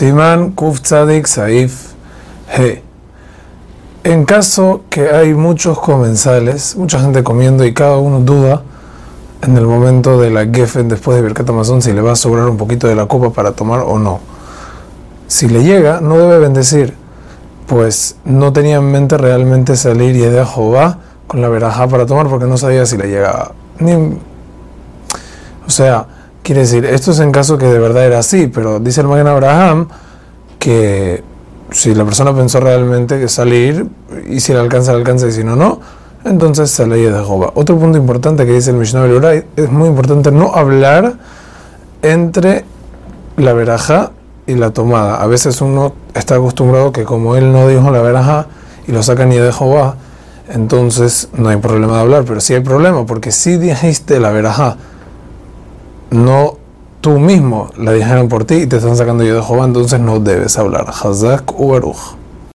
Simán Kuf Tzadik Saif He. En caso que hay muchos comensales, mucha gente comiendo y cada uno duda en el momento de la Geffen después de Birkat Amazon si le va a sobrar un poquito de la copa para tomar o no. Si le llega, no debe bendecir, pues no tenía en mente realmente salir y de Jehová con la verajá para tomar porque no sabía si le llegaba. Ni, o sea, Quiere decir, esto es en caso que de verdad era así, pero dice el Magen Abraham que si la persona pensó realmente que salir, y si le alcanza, le alcanza, y si no, no, entonces se ley de Jehová. Otro punto importante que dice el Mishnah Beluray, es muy importante no hablar entre la veraja y la tomada. A veces uno está acostumbrado que como él no dijo la veraja y lo saca ni de Jehová, entonces no hay problema de hablar, pero sí hay problema, porque si dijiste la veraja, no tú mismo la dijeron por ti y te están sacando yo de Jehová, entonces no debes hablar. Hazak u